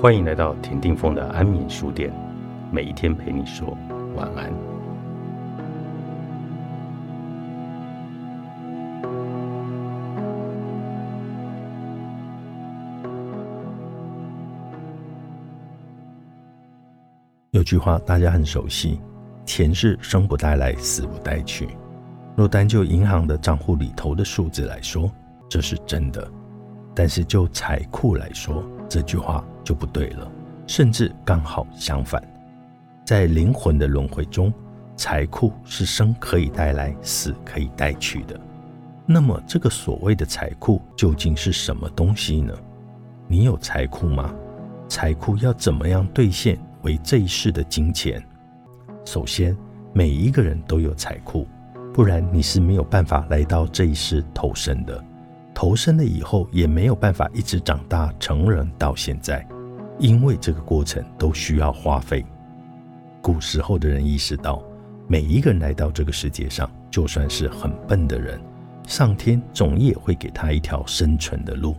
欢迎来到田定峰的安眠书店，每一天陪你说晚安。有句话大家很熟悉：“钱是生不带来，死不带去。”若单就银行的账户里头的数字来说，这是真的；但是就财库来说，这句话就不对了，甚至刚好相反。在灵魂的轮回中，财库是生可以带来，死可以带去的。那么，这个所谓的财库究竟是什么东西呢？你有财库吗？财库要怎么样兑现为这一世的金钱？首先，每一个人都有财库。不然你是没有办法来到这一世投生的，投生了以后也没有办法一直长大成人到现在，因为这个过程都需要花费。古时候的人意识到，每一个人来到这个世界上，就算是很笨的人，上天总也会给他一条生存的路，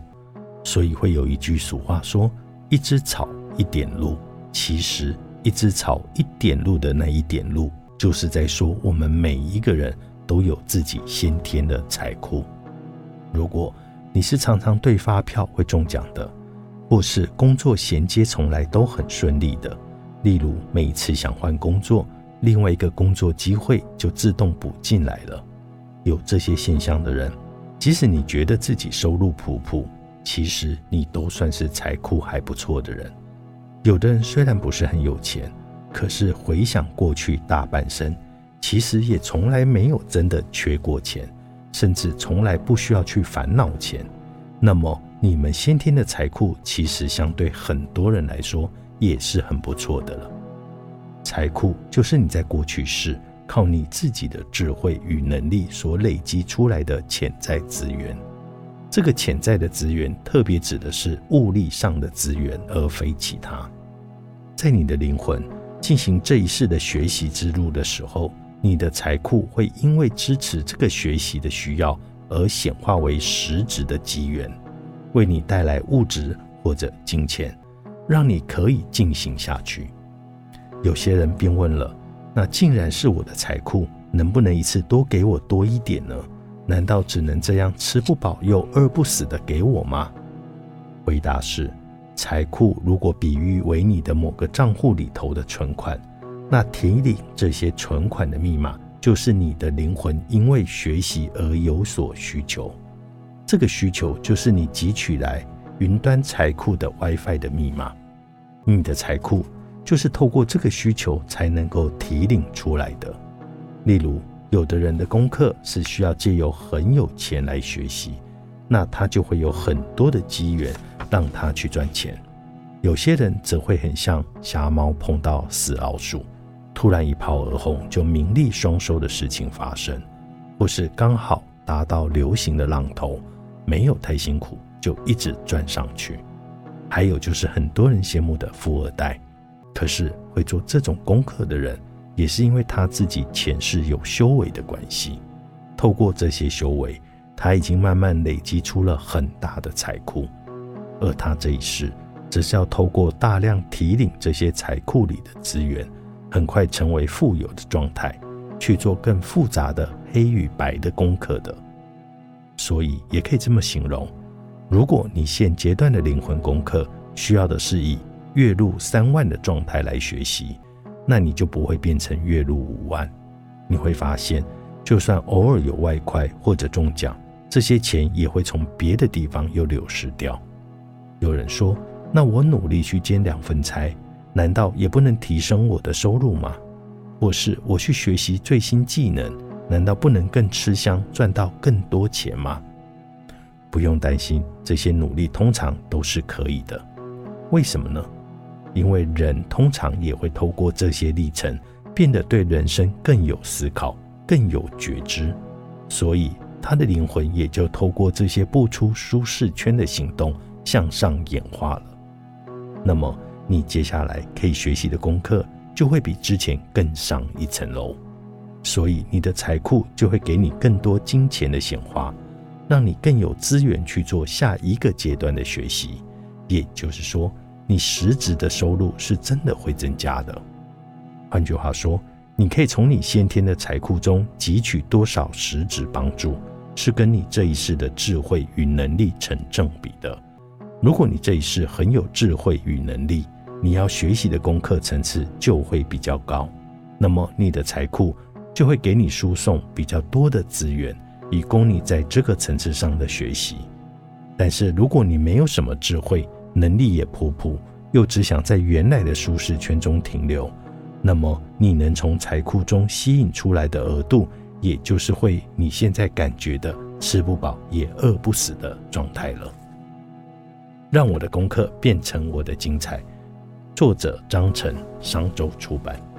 所以会有一句俗话说：“一只草，一点路。”其实，一只草一点路的那一点路。就是在说，我们每一个人都有自己先天的财库。如果你是常常对发票会中奖的，或是工作衔接从来都很顺利的，例如每次想换工作，另外一个工作机会就自动补进来了。有这些现象的人，即使你觉得自己收入普普，其实你都算是财库还不错的人。有的人虽然不是很有钱。可是回想过去大半生，其实也从来没有真的缺过钱，甚至从来不需要去烦恼钱。那么你们先天的财库，其实相对很多人来说也是很不错的了。财库就是你在过去世靠你自己的智慧与能力所累积出来的潜在资源。这个潜在的资源，特别指的是物力上的资源，而非其他。在你的灵魂。进行这一世的学习之路的时候，你的财库会因为支持这个学习的需要而显化为实质的机缘，为你带来物质或者金钱，让你可以进行下去。有些人便问了：那既然是我的财库，能不能一次多给我多一点呢？难道只能这样吃不饱又饿不死的给我吗？回答是。财库如果比喻为你的某个账户里头的存款，那提领这些存款的密码，就是你的灵魂因为学习而有所需求。这个需求就是你汲取来云端财库的 WiFi 的密码。你的财库就是透过这个需求才能够提领出来的。例如，有的人的功课是需要借由很有钱来学习，那他就会有很多的机缘。让他去赚钱，有些人则会很像瞎猫碰到死老鼠，突然一炮而红就名利双收的事情发生，或是刚好达到流行的浪头，没有太辛苦就一直赚上去。还有就是很多人羡慕的富二代，可是会做这种功课的人，也是因为他自己前世有修为的关系，透过这些修为，他已经慢慢累积出了很大的财库。而他这一世，只是要透过大量提领这些财库里的资源，很快成为富有的状态，去做更复杂的黑与白的功课的。所以也可以这么形容：如果你现阶段的灵魂功课需要的是以月入三万的状态来学习，那你就不会变成月入五万。你会发现，就算偶尔有外快或者中奖，这些钱也会从别的地方又流失掉。有人说：“那我努力去兼两份差，难道也不能提升我的收入吗？或是我去学习最新技能，难道不能更吃香，赚到更多钱吗？”不用担心，这些努力通常都是可以的。为什么呢？因为人通常也会透过这些历程，变得对人生更有思考、更有觉知，所以他的灵魂也就透过这些不出舒适圈的行动。向上演化了，那么你接下来可以学习的功课就会比之前更上一层楼，所以你的财库就会给你更多金钱的显化，让你更有资源去做下一个阶段的学习。也就是说，你实质的收入是真的会增加的。换句话说，你可以从你先天的财库中汲取多少实质帮助，是跟你这一世的智慧与能力成正比的。如果你这一世很有智慧与能力，你要学习的功课层次就会比较高，那么你的财库就会给你输送比较多的资源，以供你在这个层次上的学习。但是如果你没有什么智慧，能力也普普，又只想在原来的舒适圈中停留，那么你能从财库中吸引出来的额度，也就是会你现在感觉的吃不饱也饿不死的状态了。让我的功课变成我的精彩。作者：张晨，商周出版。